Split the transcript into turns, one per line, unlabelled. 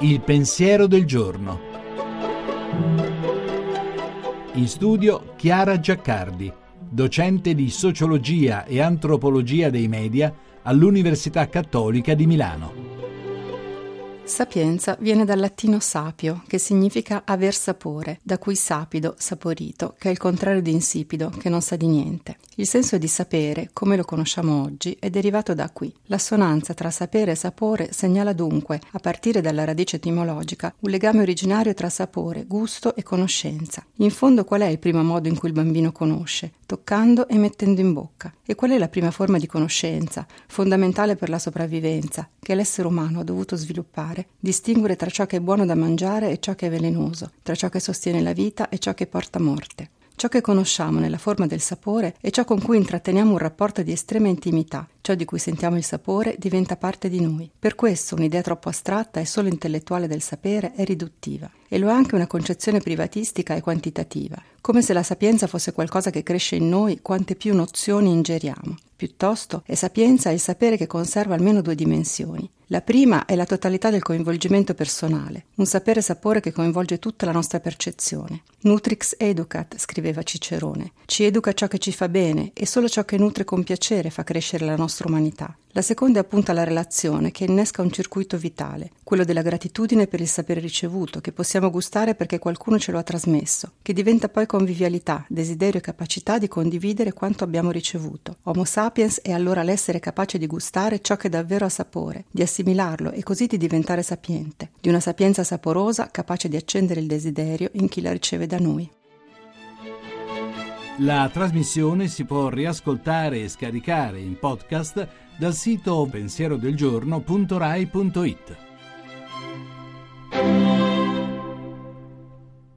Il pensiero del giorno. In studio Chiara Giaccardi, docente di sociologia e antropologia dei media all'Università Cattolica di Milano.
Sapienza viene dal latino sapio, che significa aver sapore, da cui sapido, saporito, che è il contrario di insipido, che non sa di niente. Il senso di sapere, come lo conosciamo oggi, è derivato da qui. L'assonanza tra sapere e sapore segnala dunque, a partire dalla radice etimologica, un legame originario tra sapore, gusto e conoscenza. In fondo qual è il primo modo in cui il bambino conosce? Toccando e mettendo in bocca. E qual è la prima forma di conoscenza, fondamentale per la sopravvivenza, che l'essere umano ha dovuto sviluppare? Distinguere tra ciò che è buono da mangiare e ciò che è velenoso, tra ciò che sostiene la vita e ciò che porta morte. Ciò che conosciamo nella forma del sapore è ciò con cui intratteniamo un rapporto di estrema intimità, ciò di cui sentiamo il sapore diventa parte di noi. Per questo un'idea troppo astratta e solo intellettuale del sapere è riduttiva e lo è anche una concezione privatistica e quantitativa, come se la sapienza fosse qualcosa che cresce in noi quante più nozioni ingeriamo. Piuttosto è sapienza il sapere che conserva almeno due dimensioni. La prima è la totalità del coinvolgimento personale, un sapere-sapore che coinvolge tutta la nostra percezione. Nutrix educat, scriveva Cicerone. Ci educa ciò che ci fa bene e solo ciò che nutre con piacere fa crescere la nostra umanità. La seconda è appunto la relazione che innesca un circuito vitale, quello della gratitudine per il sapere ricevuto, che possiamo gustare perché qualcuno ce lo ha trasmesso, che diventa poi convivialità, desiderio e capacità di condividere quanto abbiamo ricevuto. Homo sapiens è allora l'essere capace di gustare ciò che davvero ha sapore, di assimilarlo e così di diventare sapiente, di una sapienza saporosa capace di accendere il desiderio in chi la riceve da noi.
La trasmissione si può riascoltare e scaricare in podcast dal sito pensierodelgiorno.rai.it.